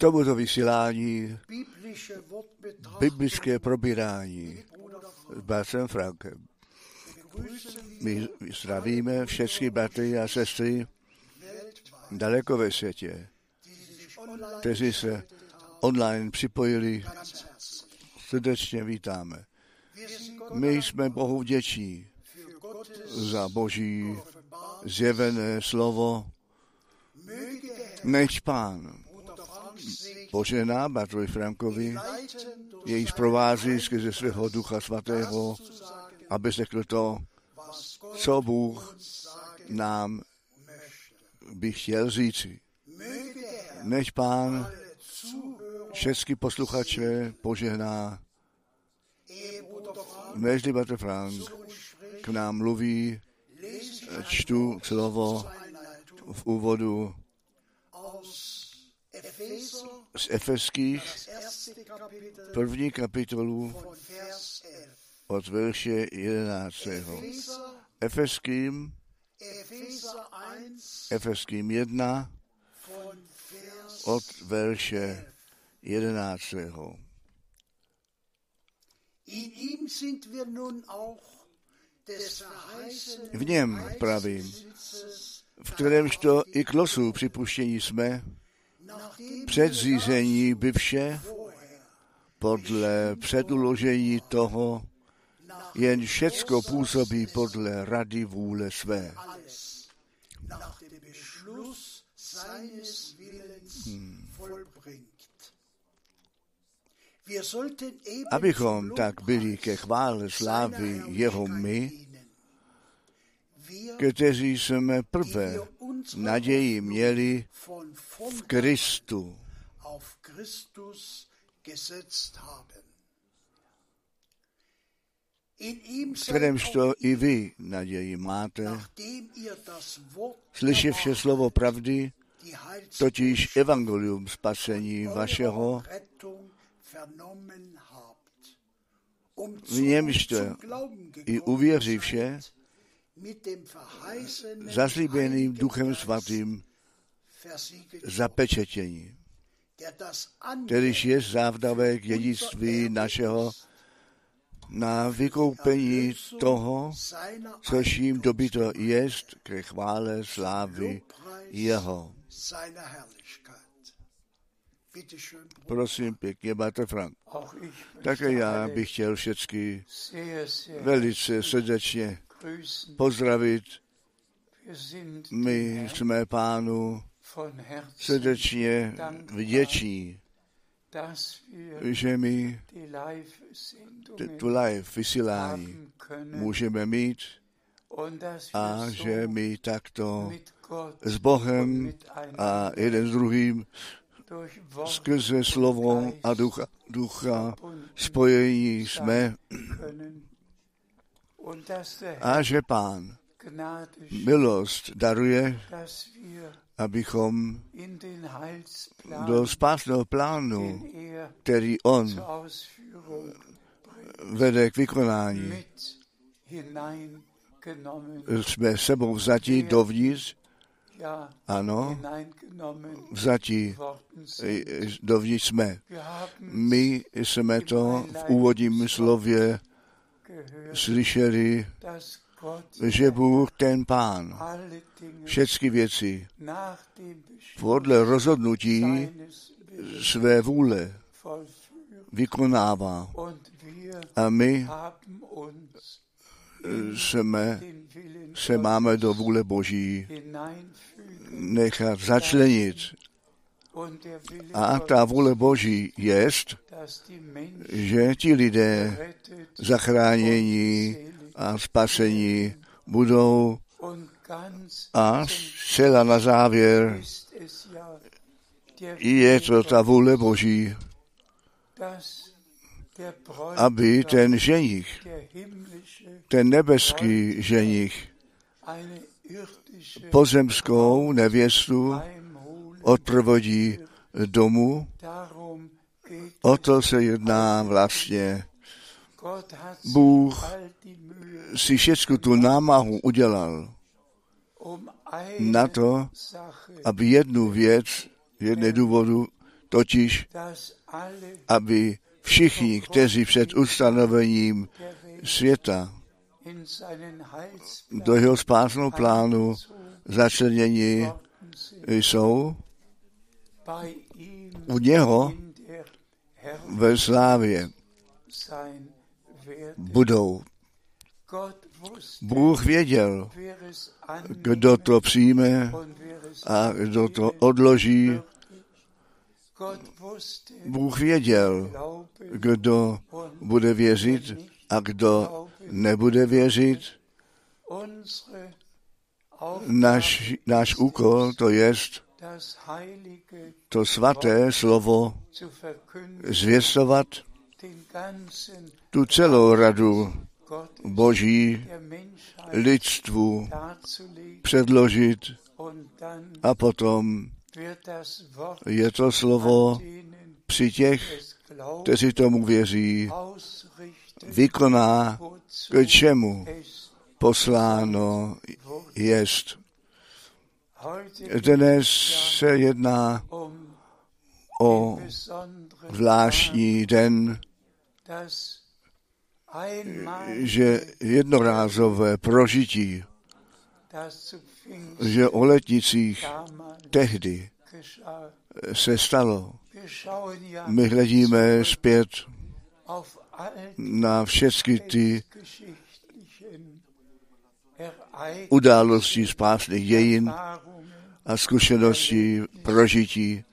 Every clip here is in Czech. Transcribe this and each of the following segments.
tomuto vysílání biblické probírání s Bácem Frankem. My zdravíme všechny bratry a sestry daleko ve světě, kteří se online připojili. Srdečně vítáme. My jsme Bohu vděční za Boží zjevené slovo. Nech Pán požená Bartovi Frankovi, jej provází skrze svého ducha svatého, aby řekl to, co Bůh nám by chtěl říci. Než pán všechny posluchače požehná, než Bartol Frank k nám mluví, čtu slovo v úvodu z Efeských, první kapitolu od verše 11. Efeským, Efeským 1 od verše 11. V něm pravím, v kterémž to i k losu připuštění jsme, předzřízení by vše podle předuložení toho, jen všecko působí podle rady vůle své. Hmm. Abychom tak byli ke chvále slávy jeho my, kteří jsme prvé naději měli v Kristu. V kterémž to i vy naději máte, slyševše slovo pravdy, totiž evangelium spasení vašeho, v němž to i uvěří vše, zaslíbeným duchem svatým zapečetění, kterýž je závdavek dědictví našeho na vykoupení toho, což jim dobyto jest ke chvále slávy jeho. Prosím pěkně, Bate Frank. Také já bych chtěl všechny velice srdečně pozdravit. My jsme pánu srdečně vděční, že my tu live vysílání můžeme mít a že my takto s Bohem a jeden s druhým skrze slovo a ducha, ducha spojení jsme a že Pán milost daruje, abychom do spásného plánu, který On vede k vykonání, jsme sebou vzatí dovnitř. Ano, vzatí dovnitř jsme. My jsme to v úvodním slově slyšeli, že Bůh ten Pán všechny věci podle rozhodnutí své vůle vykonává. A my jsme, se máme do vůle Boží nechat začlenit. A ta vůle Boží je, že ti lidé zachránění a spasení budou a zcela na závěr. Je to ta vůle Boží, aby ten ženich, ten nebeský ženich, pozemskou nevěstu odprovodí domů. O to se jedná vlastně. Bůh si všechnu tu námahu udělal na to, aby jednu věc, jedné důvodu, totiž, aby všichni, kteří před ustanovením světa do jeho spásného plánu začlenění jsou u něho ve slávě budou. Bůh věděl, kdo to přijme a kdo to odloží. Bůh věděl, kdo bude věřit a kdo nebude věřit. Náš, náš úkol to je to svaté slovo zvěstovat tu celou radu Boží lidstvu předložit a potom je to slovo při těch, kteří tomu věří, vykoná, k čemu posláno jest. Dnes se jedná o zvláštní den, že jednorázové prožití, že o letnicích tehdy se stalo. My hledíme zpět na všechny ty události spásných dějin a zkušenosti prožití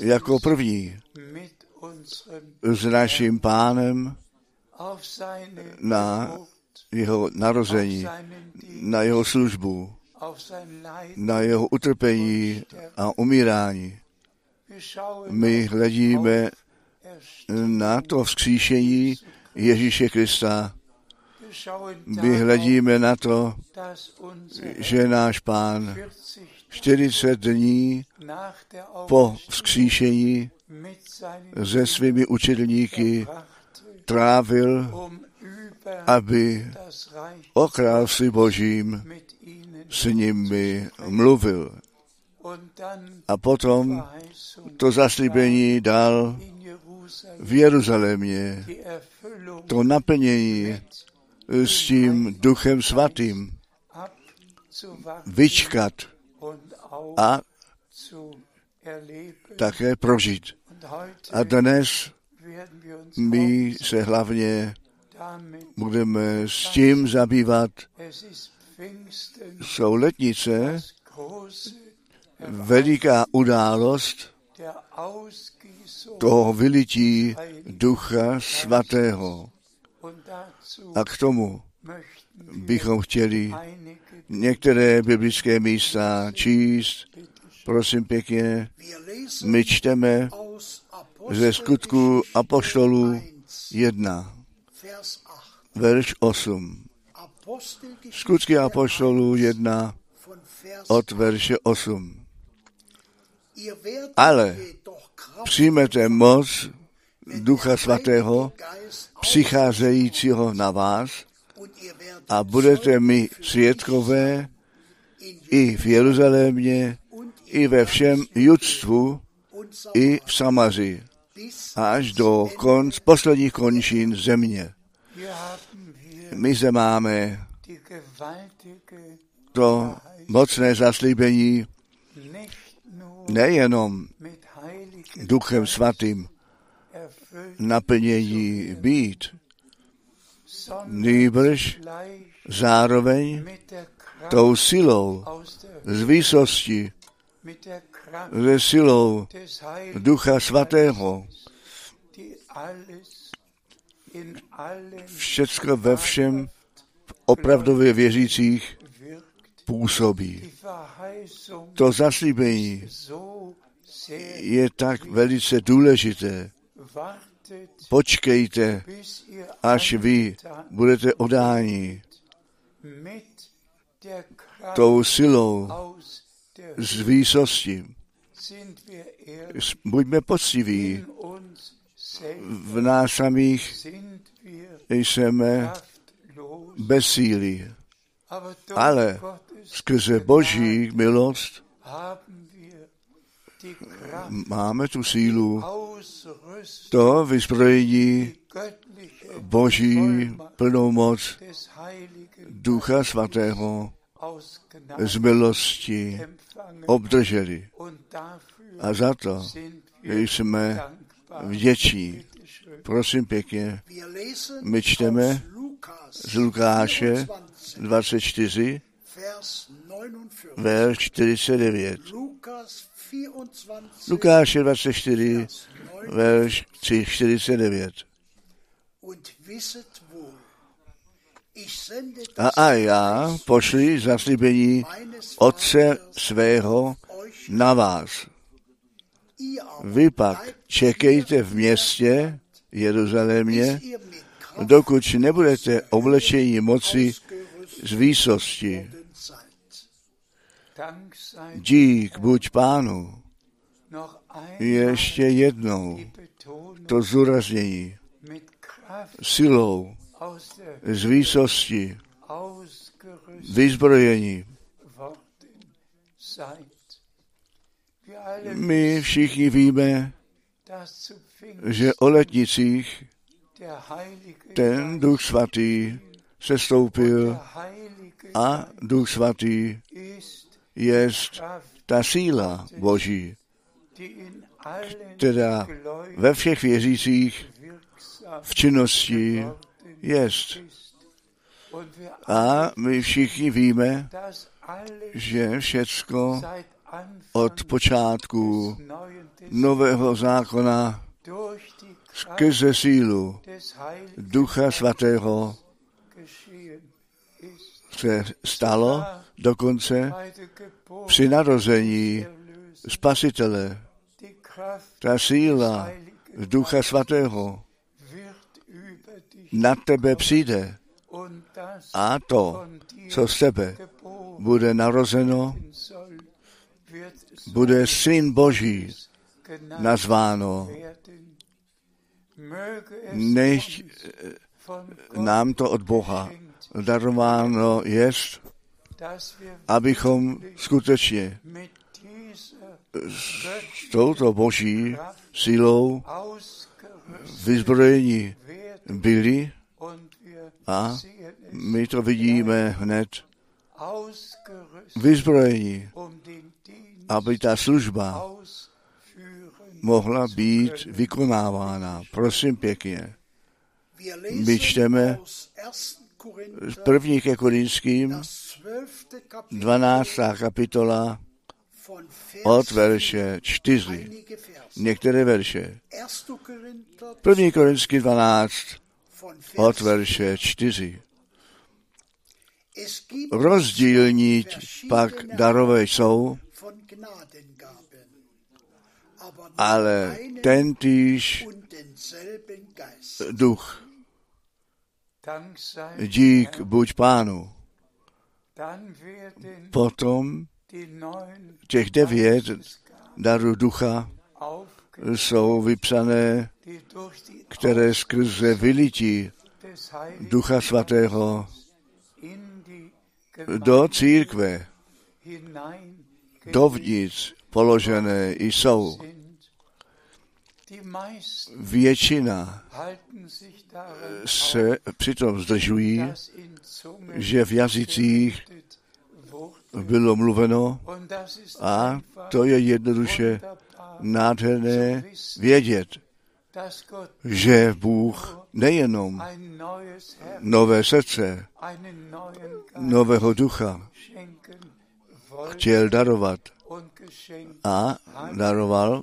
jako první s naším pánem na jeho narození, na jeho službu, na jeho utrpení a umírání. My hledíme na to vzkříšení Ježíše Krista. My hledíme na to, že náš pán 40 dní po vzkříšení se svými učedlníky trávil, aby o království božím s nimi mluvil. A potom to zaslíbení dal v Jeruzalémě, to naplnění s tím duchem svatým vyčkat a také prožít. A dnes my se hlavně budeme s tím zabývat. Jsou letnice, veliká událost toho vylití ducha svatého. A k tomu bychom chtěli některé biblické místa číst. Prosím pěkně, my čteme ze skutku Apoštolů 1, 1, Vers 8. verš 8. Apostelgeschichte Skutky Apoštolů 1 von Vers od verše 8. Ihr werdet Ale Přijmete moc Ducha Svatého, přicházejícího na vás a budete mi svědkové i v Jeruzalémě, i ve všem judstvu, i v Samaři, až do konc, posledních končin země. My zde máme to mocné zaslíbení nejenom Duchem Svatým naplnění být, nýbrž zároveň tou silou z výsosti, ze silou Ducha Svatého, všecko ve všem opravdově věřících působí. To zaslíbení je tak velice důležité. Počkejte, až vy budete odáni tou silou z výsosti. Buďme poctiví. V nás samých jsme bez síly, ale skrze Boží milost máme tu sílu, to vyzbrojení Boží plnou moc Ducha Svatého z milosti obdrželi. A za to jsme vděční. Prosím pěkně, my čteme z Lukáše 24, 24, Vers 49. verš 49. Lukas 24, Lukáše 24, Vers 9. verš 49. Und wisset wohl, ich sende A, das a já pošli zaslíbení Otce svého na vás. Vy pak čekejte v městě Jeruzalémě, dokud nebudete oblečení moci z výsosti. Dík buď pánu. Ještě jednou to zúraznění silou z výsosti vyzbrojení. My všichni víme, že o letnicích ten Duch Svatý sestoupil der Heilige a Duch Svatý Kraft, ta síla Boží, která ve všech věřících v činnosti jest. A my všichni víme, že všecko od počátku nového zákona skrze sílu Ducha Svatého se stalo dokonce při narození Spasitele. Ta síla Ducha Svatého na tebe přijde a to, co z tebe bude narozeno, bude Syn Boží nazváno. von Gott nám to od Boha darováno jest, abychom skutečně s touto boží silou vyzbrojení byli a my to vidíme hned vyzbrojení, aby ta služba mohla být vykonávána. Prosím pěkně. My čteme aus 1. z Korinther první ke Korinským, 12. Kapitel 12. kapitola od verše 4. einige Verse. Některé verše. 1. Korinther První Korinský 12 von od verše 4. Es gibt Rozdílní pak darové jsou, ale denselben Geist. duch. Dík buď pánu. Potom těch devět darů ducha jsou vypsané, které skrze vylití Ducha Svatého do církve, dovnitř položené jsou. Většina se přitom zdržují, že v jazycích bylo mluveno a to je jednoduše nádherné vědět, že Bůh nejenom nové srdce, nového ducha chtěl darovat a daroval,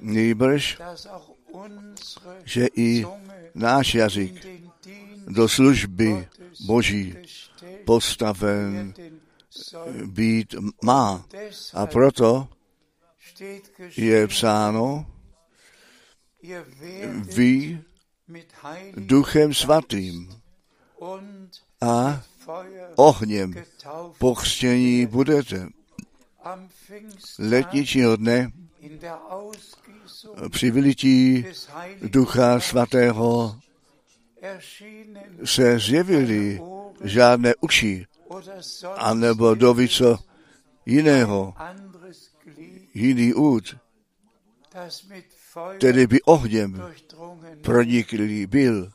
unsere že i náš jazyk do služby Boží postaven soll. být má. A proto je psáno, vy duchem svatým a ohněm pochstění budete. Letničního dne Ausgießung při vylití Ducha Svatého se zjevily žádné uši, anebo do víco jiného, jiný Feuer který by ohněm proniklý byl,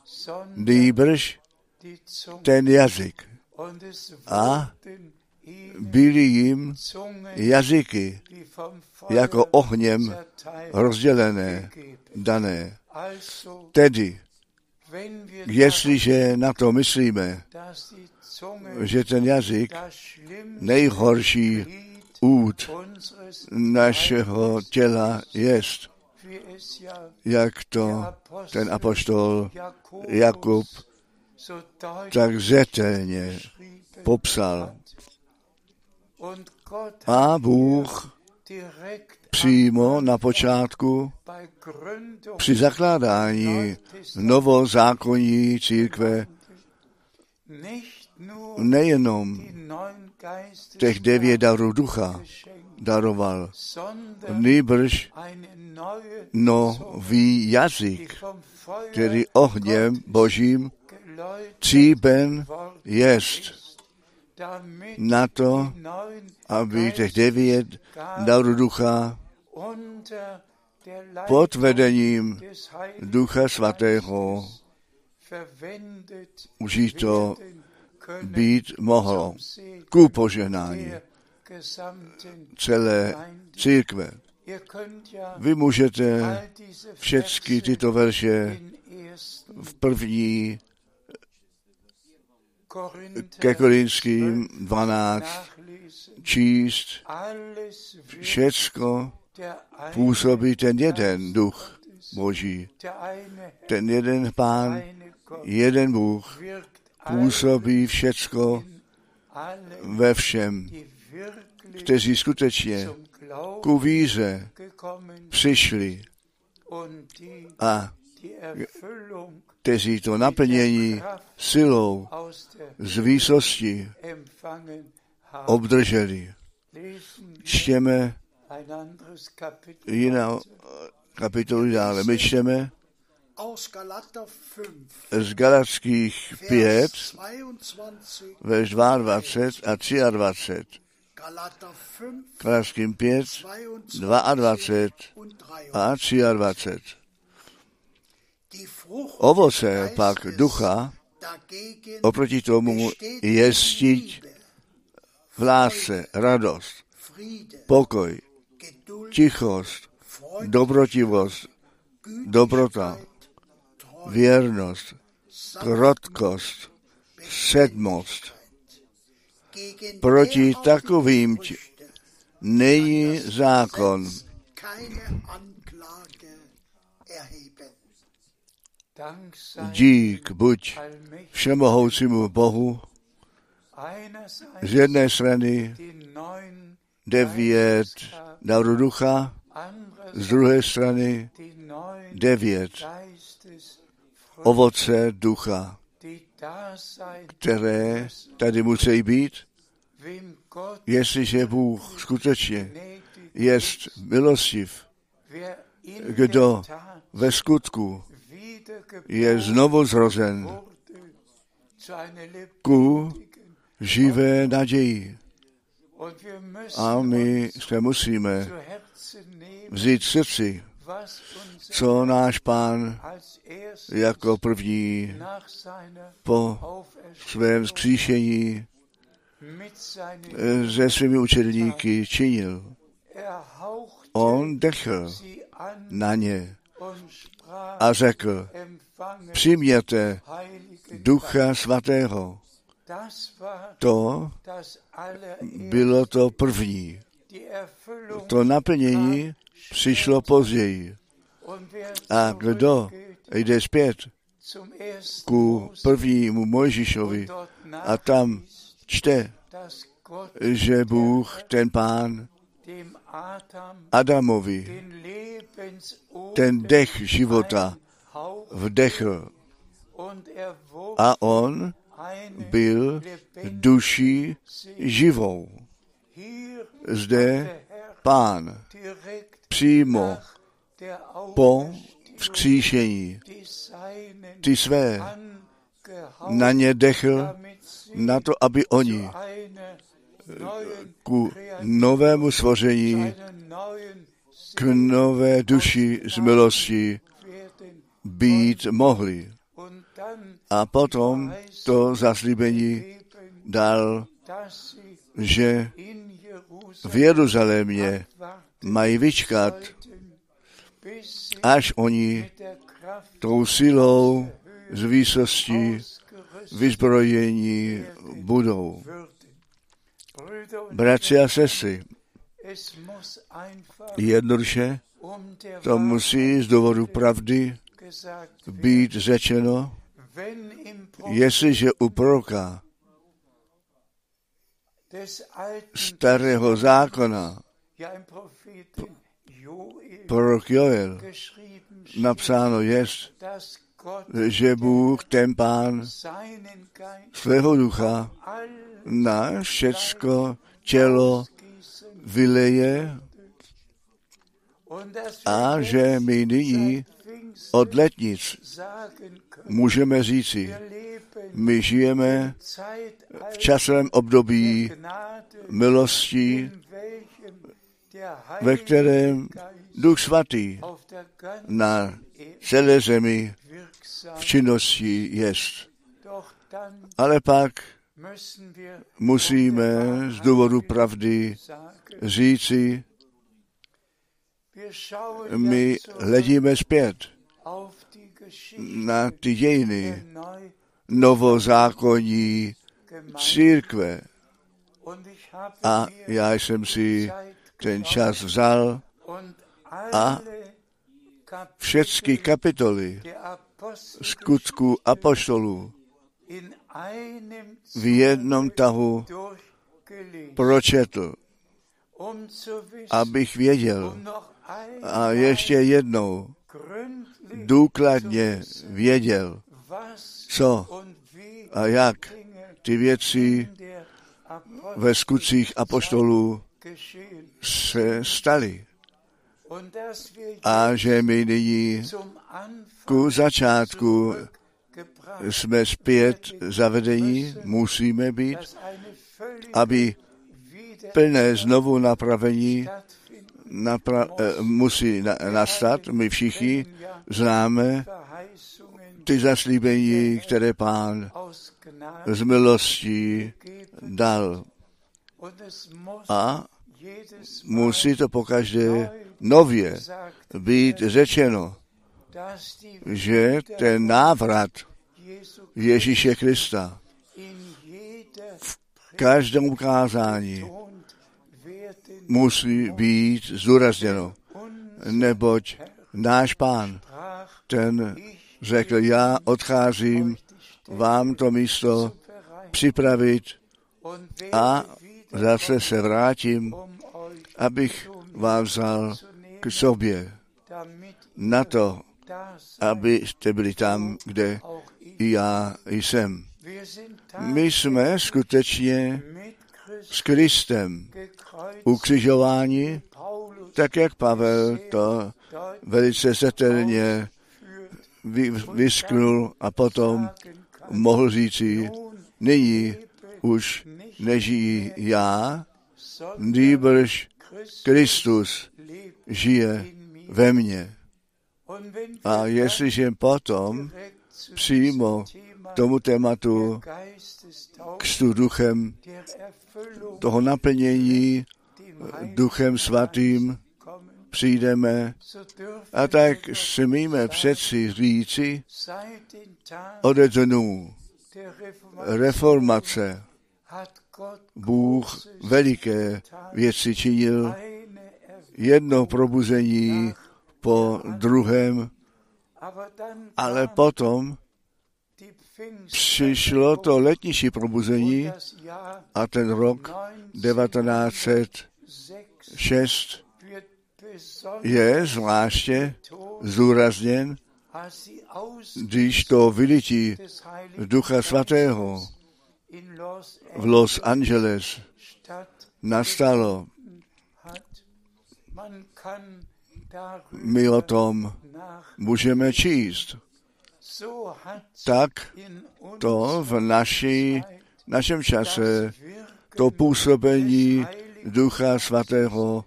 Zunge. ten jazyk. A Byly jim jazyky jako ohněm rozdělené, dané. Tedy, jestliže na to myslíme, že ten jazyk, nejhorší unseres našeho těla jest, jak to ten apoštol Jakub tak zetelně popsal. A Bůh přímo na počátku při zakládání novozákonní církve. Nejenom těch devět darů ducha daroval, nýbrž nový jazyk, který ohněm božím cíben jest. Na to, aby těch devět darů ducha pod vedením Ducha Svatého užito werden können být mohlo ku požehnání gesamten celé církve. Vy můžete všechny tyto verše in 1. v první ke Korinským 12 12 nachlesen. číst. Všecko působí ten jeden duch Boží, ten jeden pán, jeden Bůh působí všecko ve všem, kteří skutečně ku víře přišli a kteří to naplnění silou z výsosti obdrželi. Čtěme. Jinou kapitolu dále. My čteme aus Galater 5, z Galackých 5, Vers 22, verš 22 a 23. Galater 5, Galackým 5, 22 22 und 23. a 23. Die Frucht Ovoce pak ducha oproti tomu besteht je in stiť Liebe, v lásce, radost, pokoj, tichost, dobrotivost, dobrota, věrnost, krotkost, sedmost. Proti takovým Früchte Není zákon. Dík buď všemohoucímu Bohu z jedné strany devět daru ducha, z druhé strany devět ovoce ducha, které tady musí být, jestliže Bůh skutečně jest milostiv, kdo ve skutku je znovu zrozen ku živé naději. A my se musíme vzít srdci, co náš pán jako první po svém zkříšení se svými učedníky činil. On dechl na ně a řekl, přijměte Ducha Svatého. To bylo to první. To naplnění přišlo později. A kdo jde zpět? ku prvnímu Mojžišovi a tam čte, že Bůh, ten pán Adamovi, ten dech života vdechl. und er a on byl duší živou. Zde pán přímo po vzkříšení ty své na ně dechl na to, aby oni ku novému neuen k nové duši z milosti být mohli. A potom to zaslíbení dal, že v Jeruzalémě mají vyčkat, až oni tou silou z výsosti vyzbrojení budou. Bratři a sestry, jednoduše to musí z důvodu pravdy být řečeno, jestliže u proroka starého zákona prorok Joel napsáno jest, že Bůh, ten pán svého ducha na všecko tělo vyleje a že my nyní od letnic můžeme říci, my žijeme v časovém období milosti, ve kterém Duch Svatý na celé zemi v činnosti jest. Ale pak musíme z důvodu pravdy říci, my hledíme zpět na ty dějiny novozákonní církve. A já jsem si ten čas vzal a všechny kapitoly skutku apoštolů v jednom tahu pročetl, um abych věděl um a ještě jednou důkladně věděl, co a jak ty věci ve skutcích apoštolů se staly. a že my nyní ku začátku jsme zpět zavedení, musíme být, aby plné znovu napravení. Napra- eh, musí na- nastat. My všichni známe ty zaslíbení, které pán z milostí dal. A musí to pokaždé nově být řečeno, že ten návrat Ježíše Krista v každém kázání betont werden musí být zdůrazněno, uns neboť náš pán, ten řekl, já odcházím vám to místo připravit a zase se vrátím, abych vás vzal k sobě na to, abyste byli tam, kde i já jsem. My jsme skutečně s Kristem Paulus tak jak Pavel to velice vy, vysknul a potom mohl říci, nyní už nežijí já, nýbrž Kristus žije ve mně. A jestliže potom přímo tomu tématu křtu duchem, toho naplnění duchem svatým přijdeme. A tak smíme přeci říci ode dnů reformace. Bůh veliké věci činil, jedno probuzení po druhém, ale potom přišlo to letnější probuzení a ten rok 1906 1906 wird besonders je zvláště aus když to vylití Ducha Svatého v Los Angeles nastalo. My o tom můžeme číst. Tak to v naší, našem čase to působení Ducha Svatého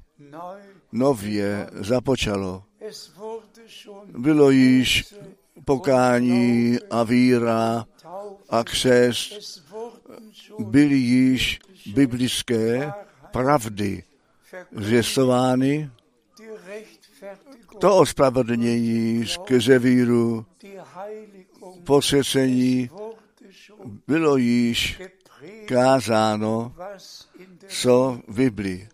nově započalo. Bylo již pokání a víra a křest byly již biblické pravdy zvěstovány. To ospravedlnění skrze víru, posvěcení bylo již kázáno, co v Biblii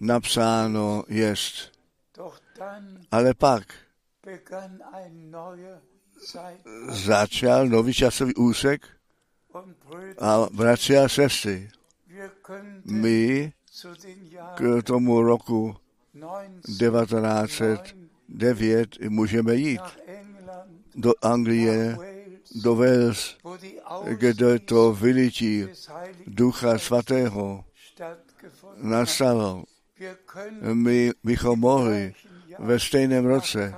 napsáno jest. Ale pak začal nový časový úsek a bratři a sestry, my k tomu roku 1909 1909 můžeme jít do Anglie, do Wales, kde to vylití Ducha Svatého nastalo. My bychom mohli ve stejném roce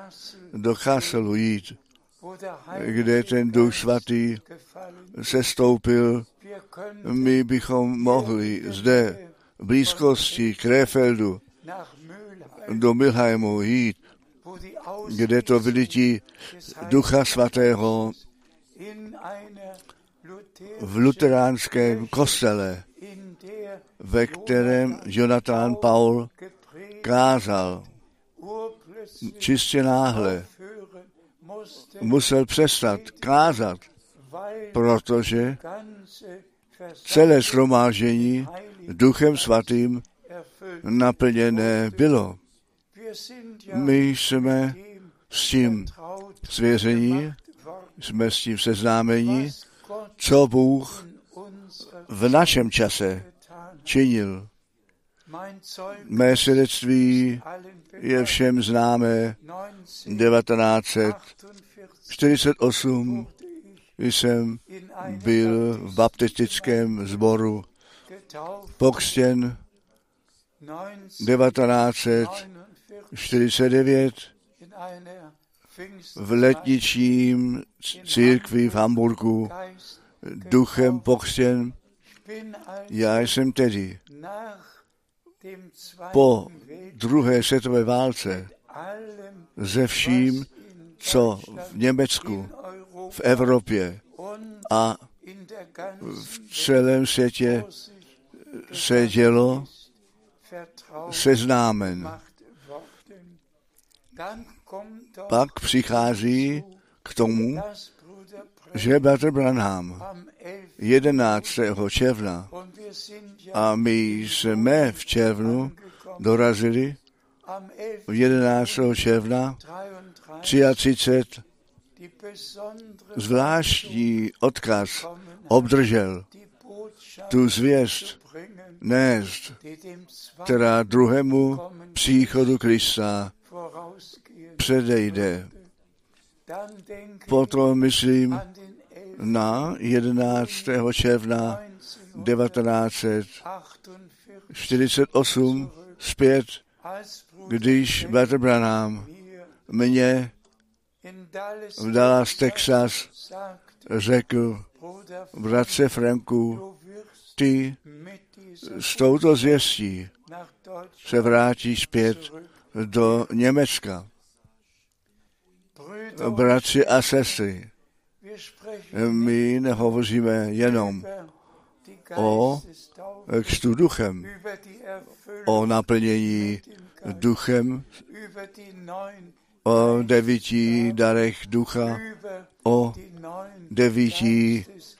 do Kasselu jít, kde ten Duch Svatý se stoupil. My bychom mohli zde v blízkosti Krefeldu do Milheimu jít, kde to vylití Ducha Svatého v luteránském kostele, ve kterém Jonathan Paul kázal. Čistě náhle musel přestat kázat, protože celé shromáždění Duchem Svatým naplněné bylo. My jsme s tím svěření, jsme s tím Gott co Bůh v našem čase činil. Mé svědectví je všem známé. 1948 1948 wurde ich jsem byl v baptistickém sboru pokřtěn 1949 v letničním církvi v Hamburgu duchem als Já jsem tedy po druhé světové válce ze vším, co v Německu, v Evropě a v celém světě se dělo, seznámen. Pak přichází k tomu, že Bratr Branham am 11. 11. června a my jsme v červnu dorazili am 11. 11. června 33 33 die besondere zvláštní odkaz obdržel tu zvěst nést, která druhému příchodu Krista. Předejde. Potom myslím an den 11. na 11. června 1948, 1948 zpět, když Bratr Branham mě v Dallas, Texas řekl, bratře Franku, ty s touto zvěstí se vrátíš zpět do Německa. Und Bratři a sestry, my nehovoříme jenom o Geistestaufe, křtu duchem, o naplnění duchem, o devíti darech ducha, o devíti Geistesfrüchte.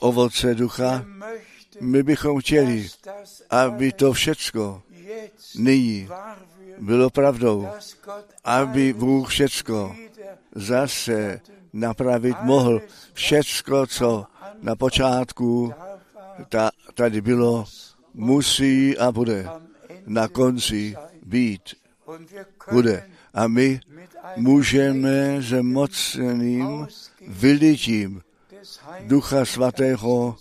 ovoce ducha. My bychom chtěli, aby to všecko nyní bylo pravdou, aby Bůh všecko zase napravit mohl. Všecko, co na počátku ta, tady bylo, musí a bude na konci být. Bude. A my můžeme se mocným vylitím Ducha Svatého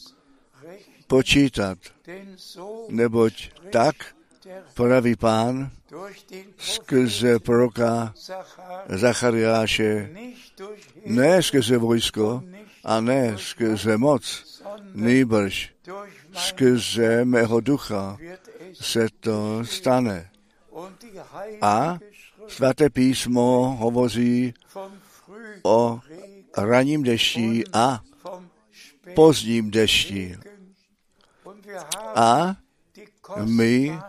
počítat, neboť tak praví pán skrze proroka Zachar, Zachariáše, ne skrze vojsko a ne skrze moc, nejbrž skrze mého ducha se to stane. A svaté písmo hovoří o raním dešti a pozdním dešti. A my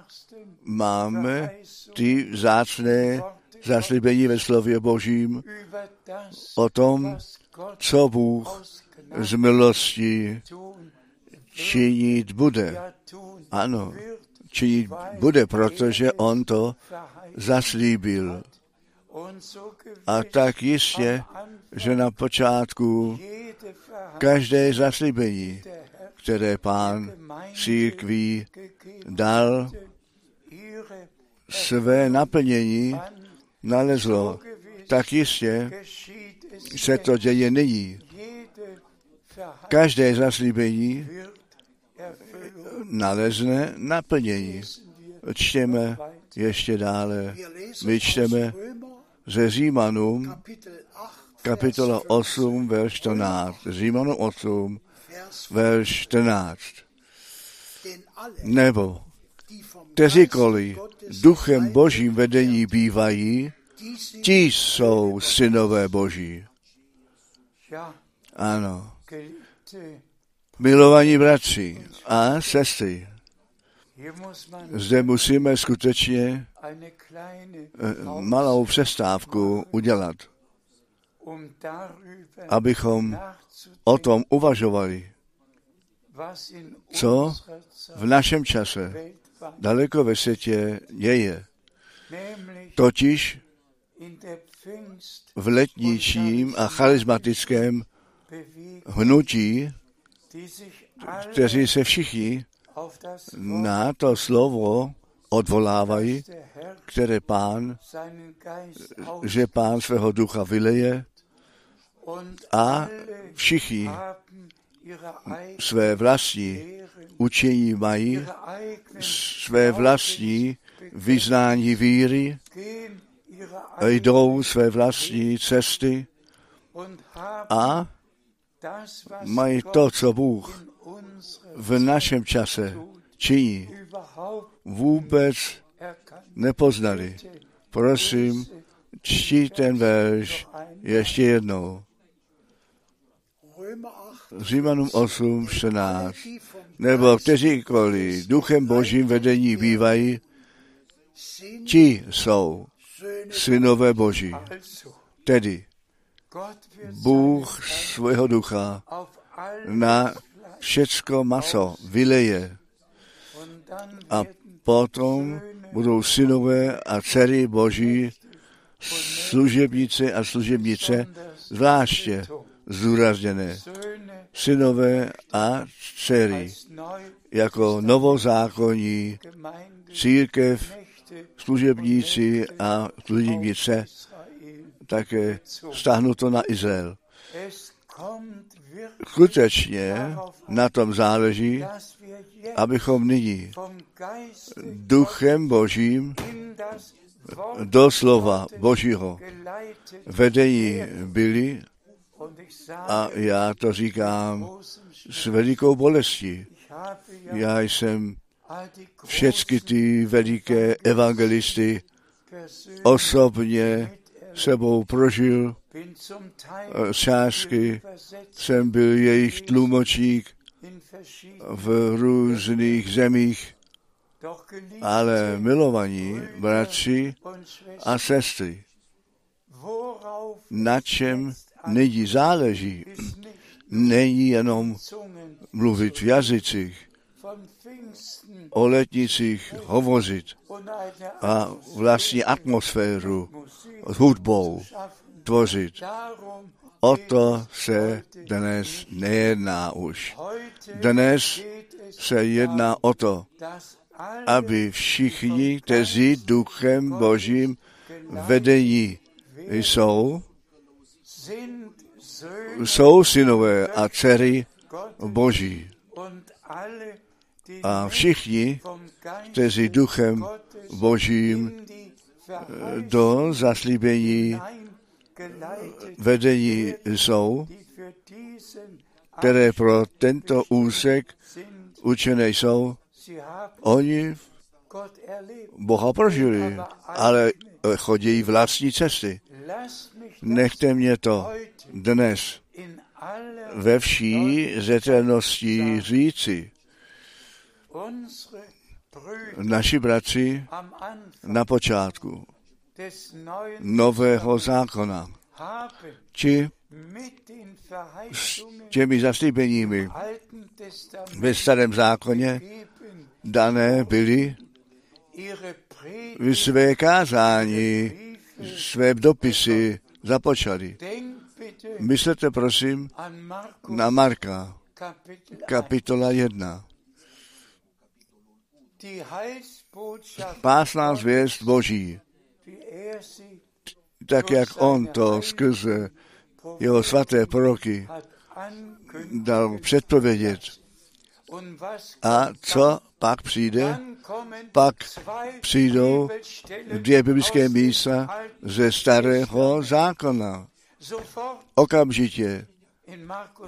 máme ty vzácné zaslíbení ve slově Božím o tom, co Bůh z milosti činit bude. Ano, činit bude, protože On to zaslíbil. A tak jistě, že na počátku každé zaslíbení, které pán církví dal, své naplnění nalezlo, tak jistě se to děje nyní. Každé zaslíbení nalezne naplnění. Čtěme ještě dále. My čteme ze Římanům, Kapitel 8, kapitola Vers 8, verš 14. Římanům 8, Vers verš 14. denn alle, Nebo kteříkoliv duchem božím vedení bývají, ti jsou synové boží. Ano. Milovaní bratři a sestry, zde musíme skutečně eh, malou přestávku udělat, abychom o tom uvažovali, co v našem čase daleko ve světě děje. Totiž v letničním a charismatickém hnutí, kteří se všichni na to slovo odvolávají, které pán, že pán svého ducha vyleje a všichni své vlastní učení mají, své vlastní vyznání víry, jdou své vlastní cesty a mají to, co Bůh v našem čase činí, vůbec nepoznali. Prosím, čti ten verš ještě jednou. Römer 8, Římanům 8, 14. Nebo kteříkoliv duchem božím vedení bývají, ti jsou synové boží. Tedy Bůh svého ducha na všecko maso vyleje a potom budou synové a dcery boží, služebnice a služebnice, zvláště Söhne synové a dcery, jako novozákonní církev, služebníci a služebnice, také stáhnuto na Izrael. Skutečně na tom záleží, abychom nyní duchem božím do slova božího vedení byli a já to říkám s velikou bolestí. Já jsem všechny ty veliké evangelisty osobně sebou prožil, übersetzt jsem byl jejich tlumočník v různých zemích, ale milovaní bratři a sestry, na čem nyní záleží, není jenom mluvit v jazycích, o letnicích hovořit a vlastní atmosféru Musik hudbou tvořit. O to se dnes nejedná už. Dnes se jedná o to, aby všichni, kteří duchem božím vedení jsou, jsou synové a dcery boží. A všichni, kteří duchem božím Verheißung do zaslíbení hineingeleitet, vedení jsou, které pro tento úsek učené jsou, oni. Boha prožili, ale chodí vlastní cesty. Nechte mě to dnes ve vší zetelnosti říci. Naši bratři na počátku nového zákona, či s těmi zaslíbeními ve starém zákoně dané byly své kázání, své dopisy započali. Myslete prosím na Marka, Kapitel 1. kapitola 1. Die Heilsbotschaft, Pásná zvěst Boží, tak jak on to skrze jeho svaté proroky dal předpovědět. A co pak přijde? Pak přijdou dvě biblické místa ze starého zákona. Okamžitě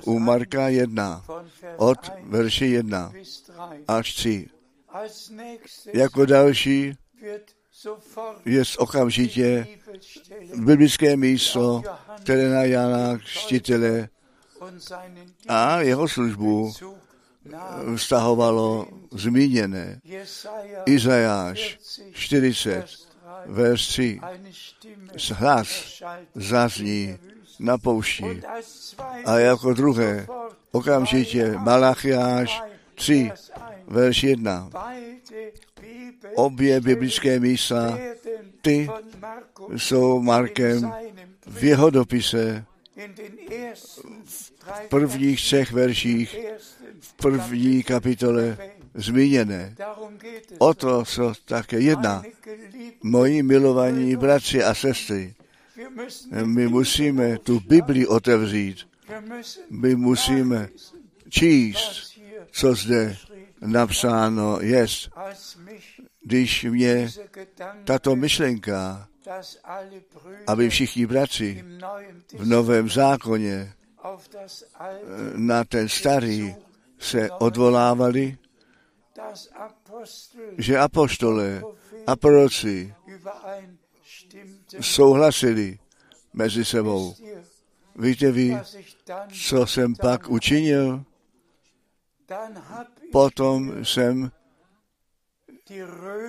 u 1 Marka 1 von Vers od 1 verše 1 bis 3. až 3. Als nächstes Jako další je okamžitě biblické místo, které na Jana seinen a jeho službu vztahovalo zmíněné. Izajáš 40, 40, Vers 3. verš 3. Eine Stimme Hlas zazní na poušti. A jako druhé, okamžitě Malachiáš 3, Vers 1. verš 1. Beide Obě biblické místa ty jsou Markem v jeho dopise drei v prvních třech verších v první kapitole zmíněné. O to se také jedná. Moji milovaní bratři a sestry, my musíme tu Bibli otevřít. My musíme číst, co zde napsáno mich když mě tato myšlenka, aby všichni bratři v Novém zákoně na ten starý se odvolávali, že apoštole a proroci souhlasili mezi sebou. Víte vy, co jsem pak učinil? Potom jsem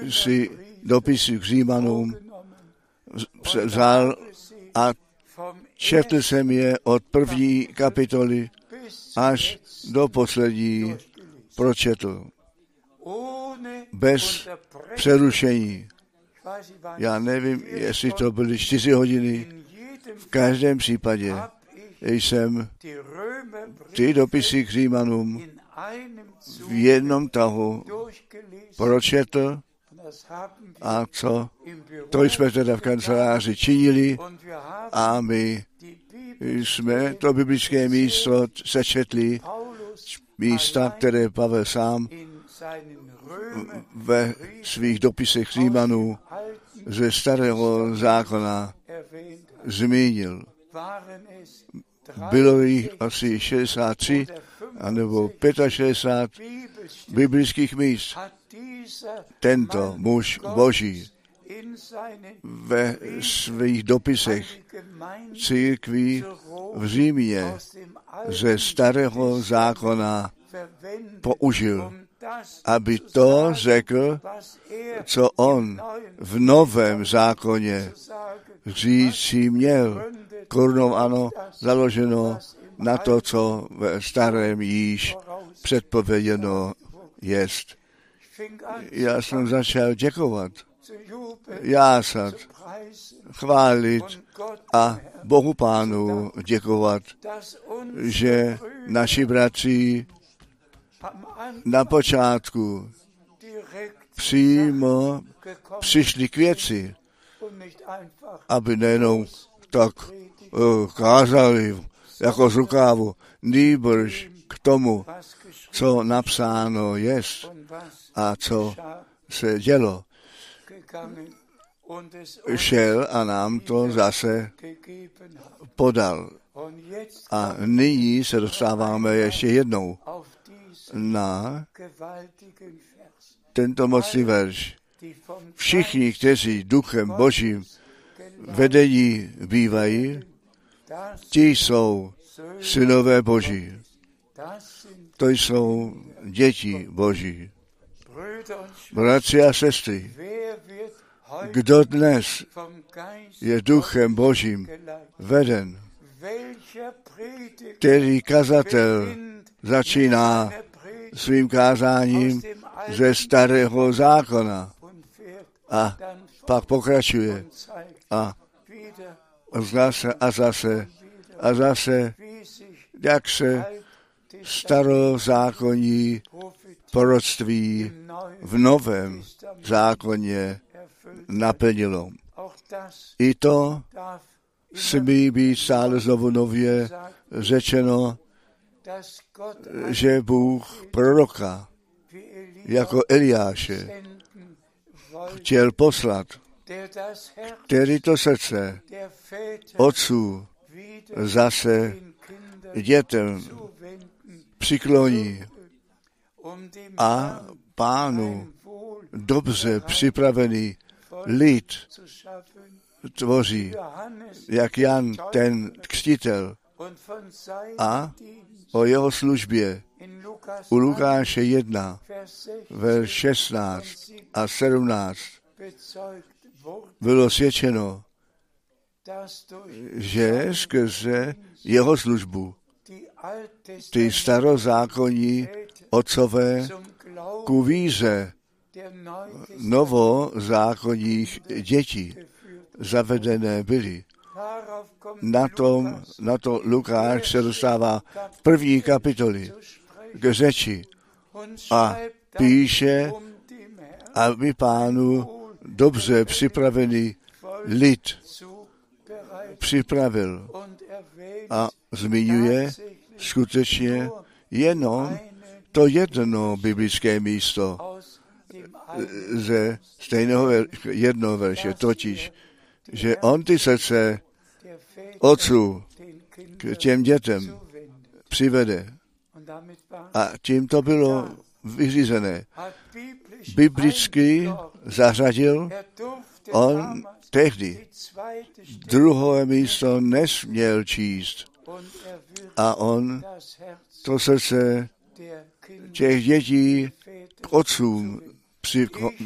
si dopisy k Římanům vzal a četl jsem je od první kapitoly až do poslední pročetl. Bez přerušení. Já nevím, jestli to byly čtyři hodiny. V každém případě jsem ty dopisy k Římanům v jednom tahu pročetl A co to jsme teda v kanceláři činili a my jsme to biblické místo sečetli, místa, které Pavel sám ve svých dopisech Římanů ze starého zákona zmínil. Bylo jich asi 63 anebo 65 Bibelstellen biblických míst. Tento muž Boží ve svých dopisech církví v Římě ze starého zákona použil, aby to řekl, co on v novém zákoně říci měl. Korunou ano, založeno na to, co ve starém již předpověděno jest. Já jsem začal děkovat, jásat, chválit a Bohu Pánu děkovat, že naši bratři na počátku přímo přišli k věci, aby nejenom tak uh, kázali jako z rukávu, nýbrž k tomu, co napsáno jest a co se dělo. Šel a nám to zase podal. A nyní se dostáváme ještě jednou na tento mocný verš. Všichni, kteří duchem božím vedení bývají, ti jsou synové boží. To jsou děti boží. Bratři a sestry, kdo dnes je duchem božím veden, který kazatel začíná svým kázáním ze starého zákona a pak pokračuje a zase a zase a zase, jak se starozákonní proroctví v novém zákoně naplnilo. I to smí být stále znovu nově řečeno, že Bůh proroka jako Eliáše chtěl poslat, který to srdce otců zase dětem přikloní a pánu dobře připravený lid tvoří, jak Jan ten křtitel. A o jeho službě u Lukáše 1, 1, Vers 16 ver 16 a 17 bezeugt wurde, bylo svědčeno, že skrze jeho službu ty starozákonní otcové ku víře novozákonních dětí zavedené byly. Na, tom, na to Lukáš se dostává v první kapitoli k řeči a píše, aby pánu dobře připravený lid připravil a zmiňuje skutečně jenom to jedno biblické místo ze stejného ver, jednoho verše, totiž, že on ty srdce otců k těm dětem přivede. A tím to bylo vyřízené. Biblicky zařadil, on tehdy druhé místo nesměl číst. A on to srdce těch dětí k otcům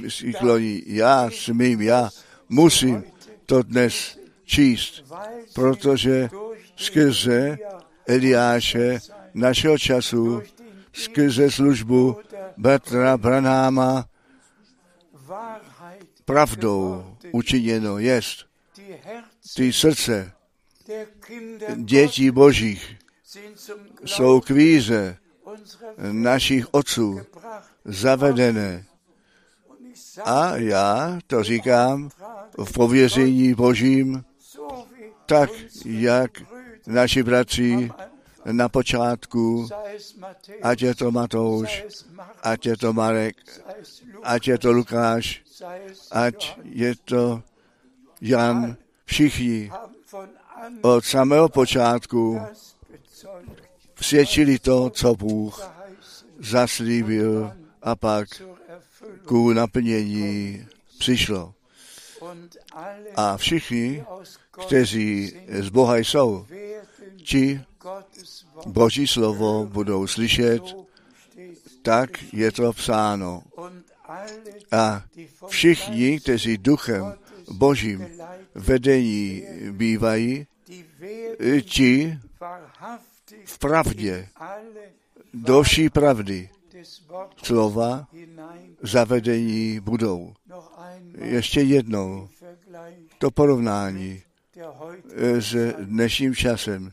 přikloní. Já smím, já musím to dnes číst, protože skrze Eliáše našeho času, skrze službu Bertra Branáma pravdou učiněno jest. Ty srdce dětí božích jsou Glauben k víze unserer našich otců zavedené. A já to říkám v pověření božím, tak jak naši bratři na počátku, ať je to Matouš, ať je to Marek, ať je to Lukáš, ať je to Jan, všichni od samého počátku svědčili to, co Bůh zaslíbil a pak ku naplnění přišlo. A všichni, kteří z Boha jsou, ti. Boží slovo budou slyšet, tak je to psáno. A všichni, kteří duchem Božím vedení bývají, ti v pravdě, do vší pravdy. Slova zavedení budou. Ještě jednou to porovnání eh, s dnešním časem.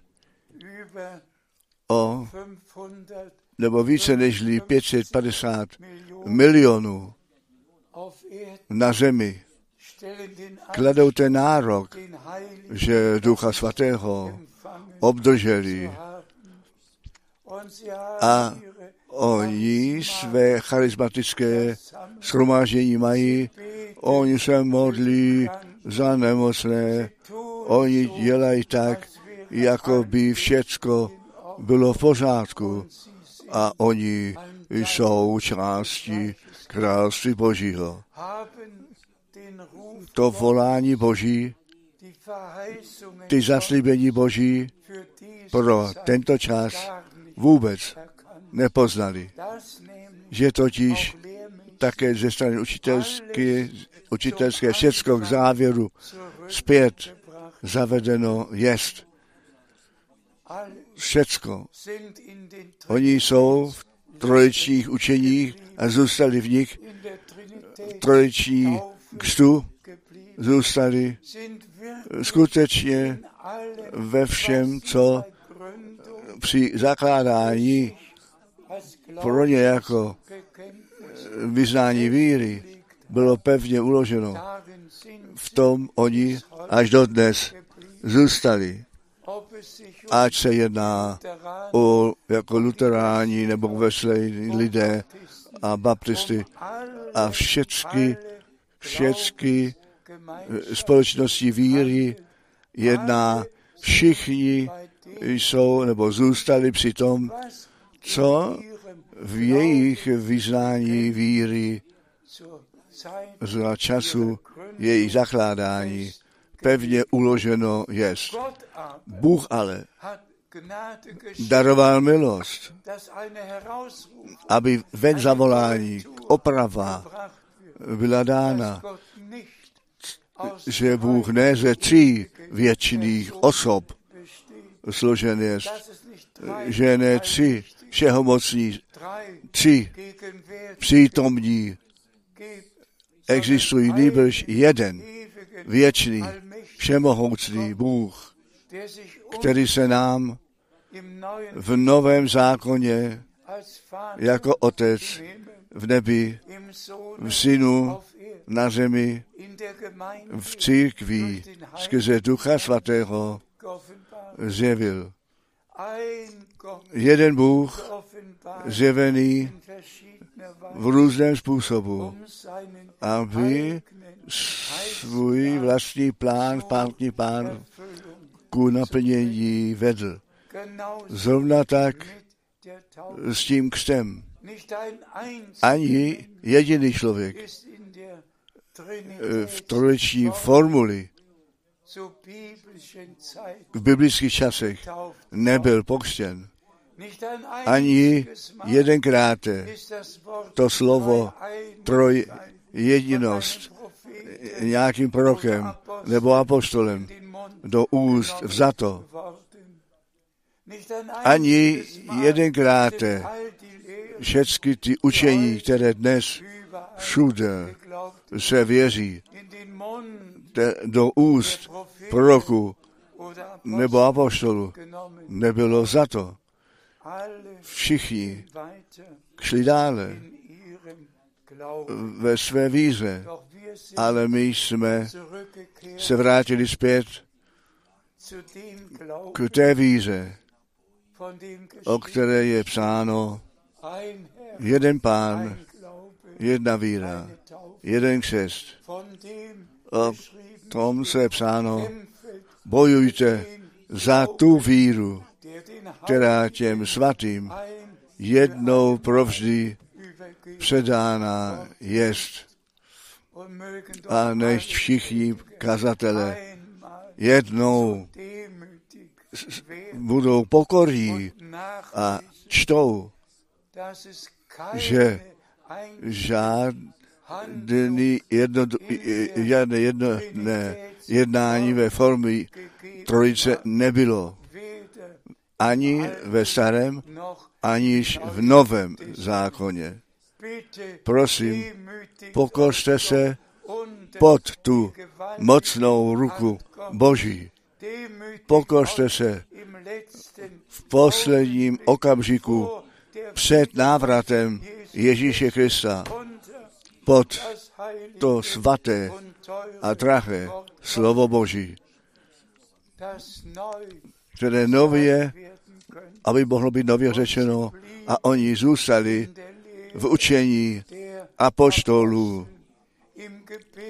O 500 nebo více než 550 Millionen milionů na zemi. Kladou ten nárok, že Ducha Svatého obdrželi a oni své charismatické schromáždění mají, oni se modlí za nemocné, oni dělají tak, jako by všecko bylo v pořádku. A oni jsou částí království Božího. To volání Boží, ty zaslíbení Boží pro tento čas vůbec nepoznali. Že totiž také ze strany učitelské, učitelské všecko k závěru zpět zavedeno jest. Všecko. Oni jsou v trojičních učeních a zůstali v nich, Trinität trojiční kstu zůstali skutečně ve všem, co při zakládání pro ně jako Glaubensbekenntnis vyznání víry bylo pevně uloženo. V tom oni až dodnes zůstali. Ať se jedná o jako luteráni nebo veselí lidé a baptisty a všechny, všechny Gemeinschaft, společnosti víry jedná, všichni jsou nebo zůstali při tom, co v jejich vyznání víry za času jejich zakládání pevně uloženo jest. Bůh ale daroval milost, aby ven zavolání oprava byla dána, že Bůh ne ze tří věčných osob složen je, drei, že ne tři všehomocní, tři přítomní. Existují, nýbrž jeden věčný, všemohoucný Bůh, který se nám v novém zákoně jako Otec v nebi, v Synu, na zemi, v církvi skrze Ducha Svatého. Zjevil. jeden Bůh zjevený v různém způsobu, um aby svůj vlastní plán, zpátný plán ku naplnění vedl. Zrovna tak s tím křtem. Ani jediný člověk eh, v trojiční formuli v biblických časech nebyl pokřtěn. Ani jedenkrát to slovo troj jedinost nějakým prorokem nebo apostolem do úst vzato. Ani jedenkrát všechny ty učení, které dnes všude se věří do úst proroku nebo genommen. nebylo za to. Všichni šli dále ve své víře, ale my jsme se vrátili zpět k té víře, o které je psáno jeden pán, jedna víra, jeden křest. O tom se je psáno, bojujte za tu víru, která těm svatým jednou provždy předána jest. A než všichni kazatele jednou budou pokorní und a čtou, že Einzelhandlung žádný jedno, žádné jednotné jednání ve formě trojice nebylo. Ani ve starém, aniž v novém zákoně. Prosím, pokořte se pod tu mocnou ruku Boží. Pokořte se v posledním okamžiku před návratem Ježíše Krista pod to svaté a drahé slovo Boží, které nově, aby mohlo být nově řečeno, a oni zůstali v učení apoštolů,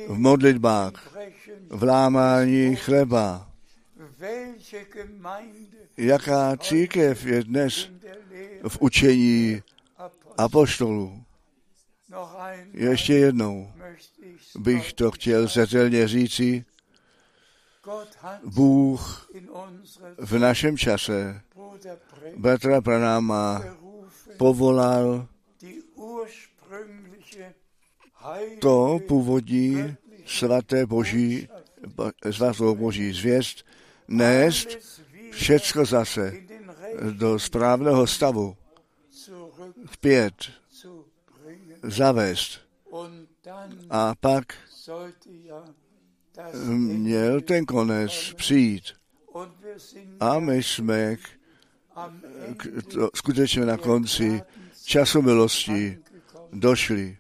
v modlitbách, v lámání chleba. Jaká církev je dnes v učení apoštolů? Ještě jednou bych to chtěl zetelně říci. Bůh v našem čase bratra Pranáma povolal to původní svaté boží, bo- svatou boží zvěst nést všecko zase do správného stavu zpět zavést. A pak měl ten konec přijít. A my jsme k, to, skutečně na konci času milosti došli.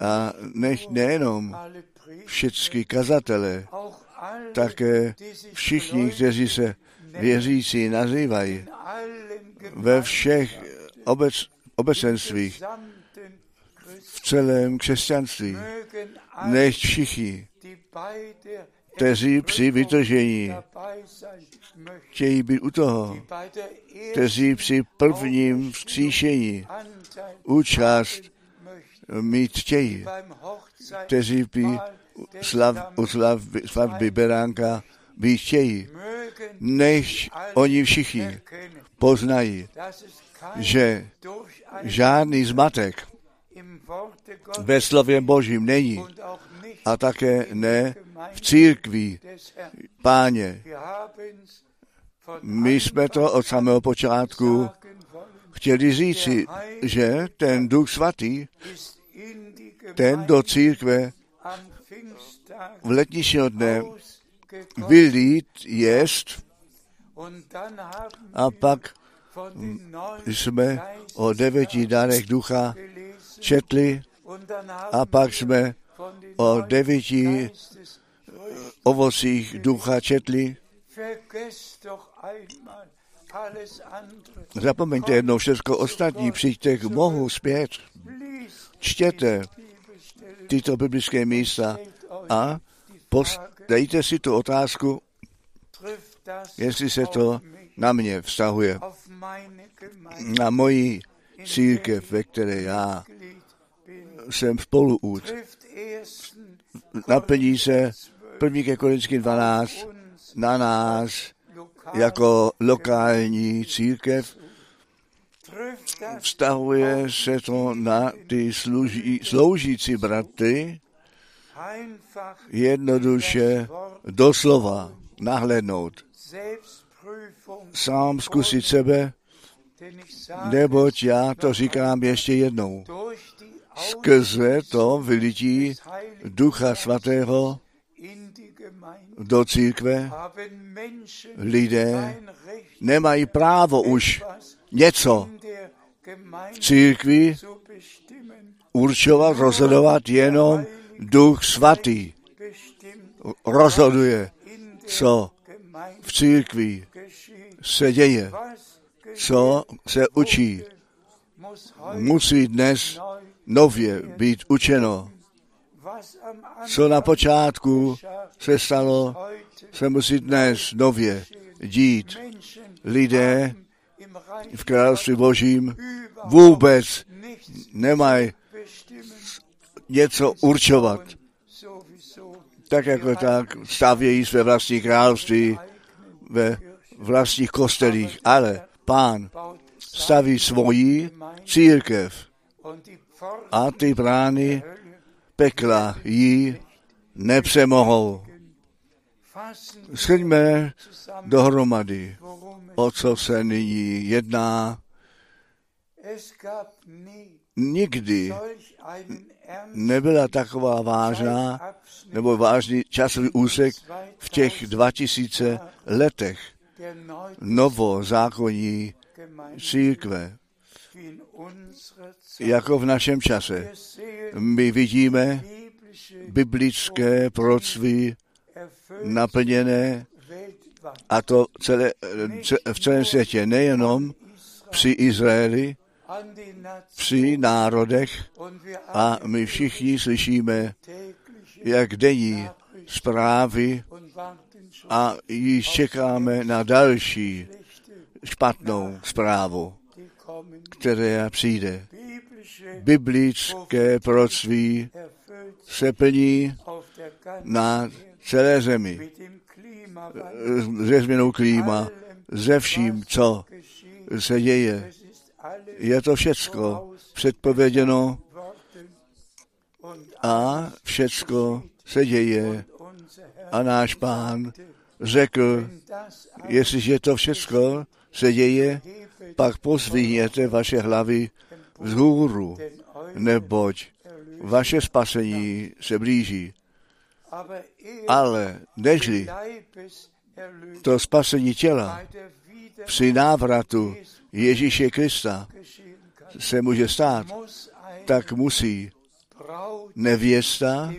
A nech nejenom všichni kazatele, také všichni, kteří se věřící nazývají, ve všech obec, obecenstvích, celém křesťanství, než všichni, kteří při vytržení chtějí být u toho, kteří při prvním vzkříšení účast mít chtějí, kteří by slav, u slav, svatby Beránka být chtějí, než oni všichni poznají, že žádný zmatek ve slově Božím není a také ne v Herrn. páně. My jsme to od samého počátku chtěli říci, že ten Duch Svatý, ten do církve v letničního dne vylít jest a pak jsme o devěti dárech ducha četli a pak jsme o devíti Geistesfrüchten ovocích ducha četli. Zapomeňte jednou všechno ostatní, přijďte k Bohu zpět, čtěte tyto biblické místa a dejte si tu otázku, jestli se to na mě vztahuje, na moji církev, ve které já. Jsem spoluút. Naplní se Korinther 12 1. ke Korinským 12 uns na nás jako lokální církev. Vztahuje se to na ty služí, sloužící bratry, jednoduše doslova. Selbstprüfung, Sám zkusit sebe, neboť já to říkám ještě jednou. Skrze to vylití Ducha Svatého do církve lidé nemají právo už něco v církvi určovat, rozhodovat jenom Duch Svatý. Rozhoduje, co v církvi se děje, co se učí. Musí dnes nově být učeno. Co na počátku se stalo, se musí dnes nově dít. Lidé v království Božím vůbec nemají něco určovat. Tak jako tak stavějí své vlastní království ve vlastních kostelích. Ale pán staví svoji církev a ty brány pekla jí nepřemohou. zusammen, dohromady, o co se nyní jedná. Nikdy nebyla taková vážná nebo vážný časový úsek v těch 2000 letech novozákonní církve, jako v našem čase. My vidíme biblické proroctví naplněné a to celé, ce- v celém světě, nejenom při Izraeli, při národech a my všichni slyšíme, jak denní zprávy a již čekáme na další špatnou zprávu, která přijde. Biblické proroctví se plní na celé zemi ze změnou klíma, ze vším, co se děje. Je to všecko předpověděno a všecko se děje. A náš pán řekl, jestliže to všecko se děje, pak pozvihněte vaše hlavy vzhůru, neboť vaše spasení se blíží. Ale nežli to spasení těla při návratu Ježíše Krista se může stát, tak musí nevěsta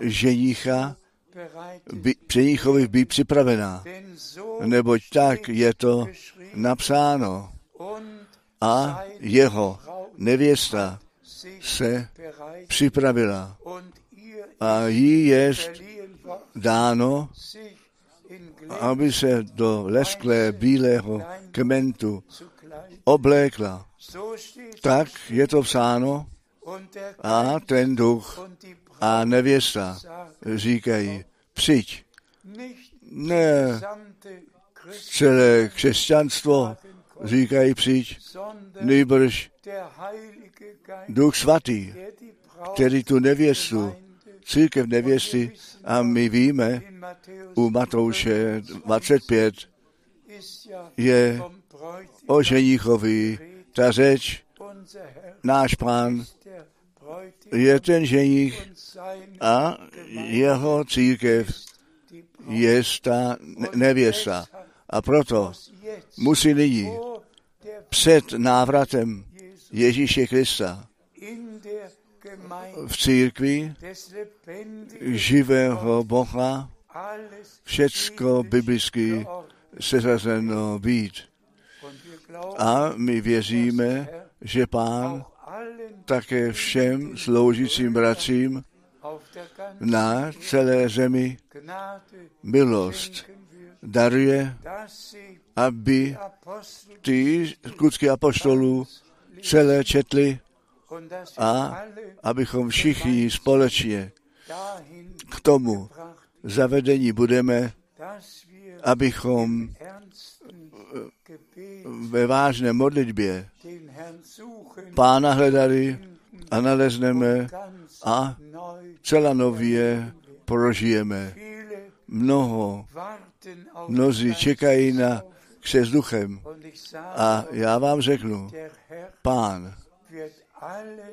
ženicha by, přenichovi být připravená. Neboť tak je to napsáno. A jeho nevěsta se připravila. A jí je dáno, aby se do lesklé bílého kmentu oblékla. Tak je to psáno a ten duch a nevěsta říkají, přijď. Ne, celé křesťanstvo říkají přijď, nejbrž duch svatý, který tu nevěstu, církev nevěsty, a my víme, u Matouše 25 ist ja je o ženichovi ta řeč, náš pán je ten ženich a jeho církev je ta ne- nevěsta. A proto musí der před návratem Ježíše Krista v církvi živého Boha všecko biblicky seřazeno být. A my věříme, že Pán také všem sloužícím bratřím na celé zemi milost daruje, aby ty skutky apoštolů celé četli a abychom všichni společně k tomu zavedení budeme, abychom Gebet ve vážné modlitbě Pána hledali a nalezneme a celá nově prožijeme. Mnoho, mnozí čekají na Geist kře s duchem a já vám řeknu, Pán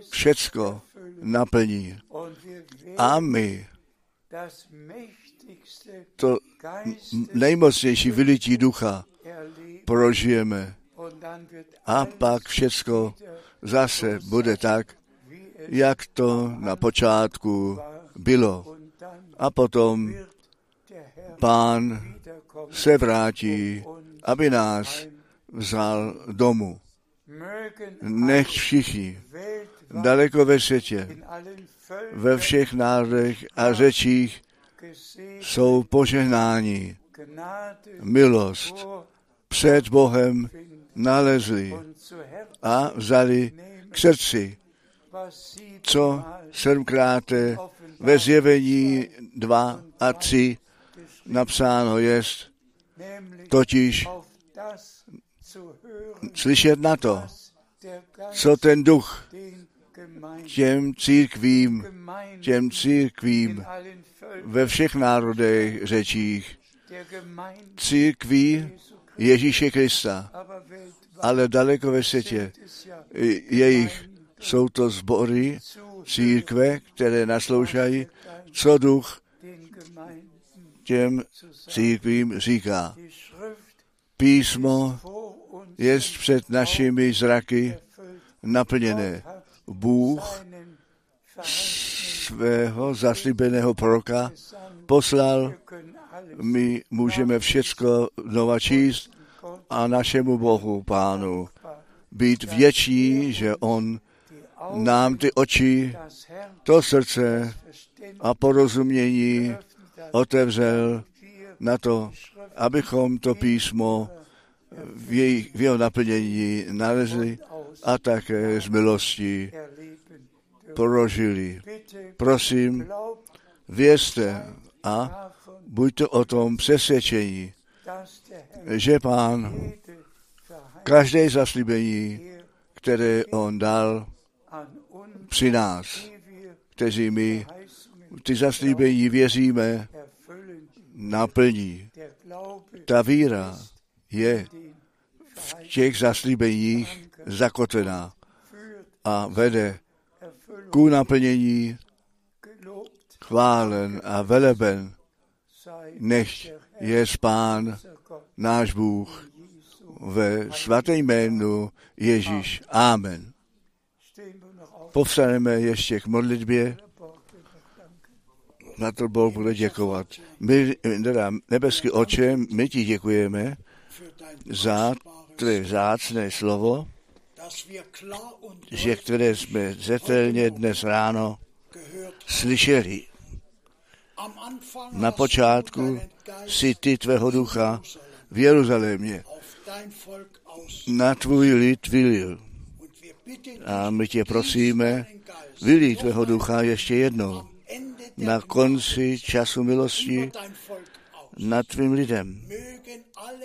všecko naplní. A my to nejmocnější vylití ducha prožijeme. A pak všecko zase bude tak, jak to na počátku bylo. A potom Pán. Se vrátí, aby nás vzal domů. Nech všichni daleko ve světě, ve všech národech a řečích jsou požehnáni. Gnade Milost před Bohem nalezli a vzali k srdci, co sedmkrát ve zjevení 2 a 3 napsáno jest, totiž slyšet na to, co ten duch těm církvím, těm církvím ve všech národech řečích, církví Ježíše Krista, ale daleko ve světě. Jejich jsou to sbory, církve, které naslouchají, co duch těm církvím říká. Písmo je před našimi zraky naplněné. Bůh svého zaslíbeného proroka poslal, my můžeme všecko znova číst a našemu Bohu, Pánu, být větší, že On nám ty oči, to srdce a porozumění. Otevřel na to, abychom to písmo v, jej, v jeho naplnění nalezli a také z milosti prožili. Prosím, vězte a buďte o tom přesvědčení, že Pán každé zaslíbení, er které On dal při nás, kteří my ty zaslíbení věříme. Naplní. Ta víra je v těch zaslíbeních zakotvená a vede ku naplnění chválen a veleben, Herr, je Pán, unser Gott, náš Bůh, ve svaté jménu Ježíš. Amen. Povstaneme ještě k modlitbě. Na to Bůh bude děkovat. My, teda nebeský oče, my ti děkujeme za tvé zácné slovo, že které jsme zetelně dnes ráno slyšeli. Na počátku si ty tvého ducha v Jeruzalémě na tvůj lid vylil. A my tě prosíme, vylij tvého ducha ještě jednou na konci času milosti nad tvým lidem.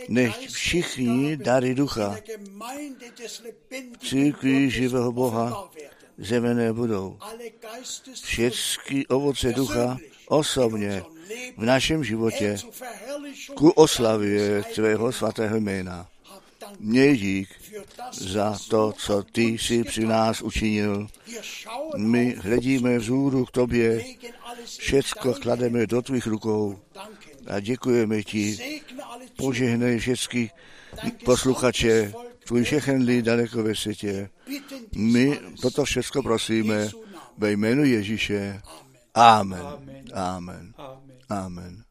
Nech všichni dary ducha církví živého Boha zemené budou. Všechny ovoce ducha osobně v našem životě ku oslavě tvého svatého jména. Měj dík za to, co ty jsi při nás učinil. My hledíme vzhůru k tobě, všecko klademe do tvých rukou a děkujeme ti. Požehnej všechny posluchače, tvůj všechen lid daleko ve světě. My toto všechno prosíme ve jménu Ježíše. Amen. Amen. Amen. Amen.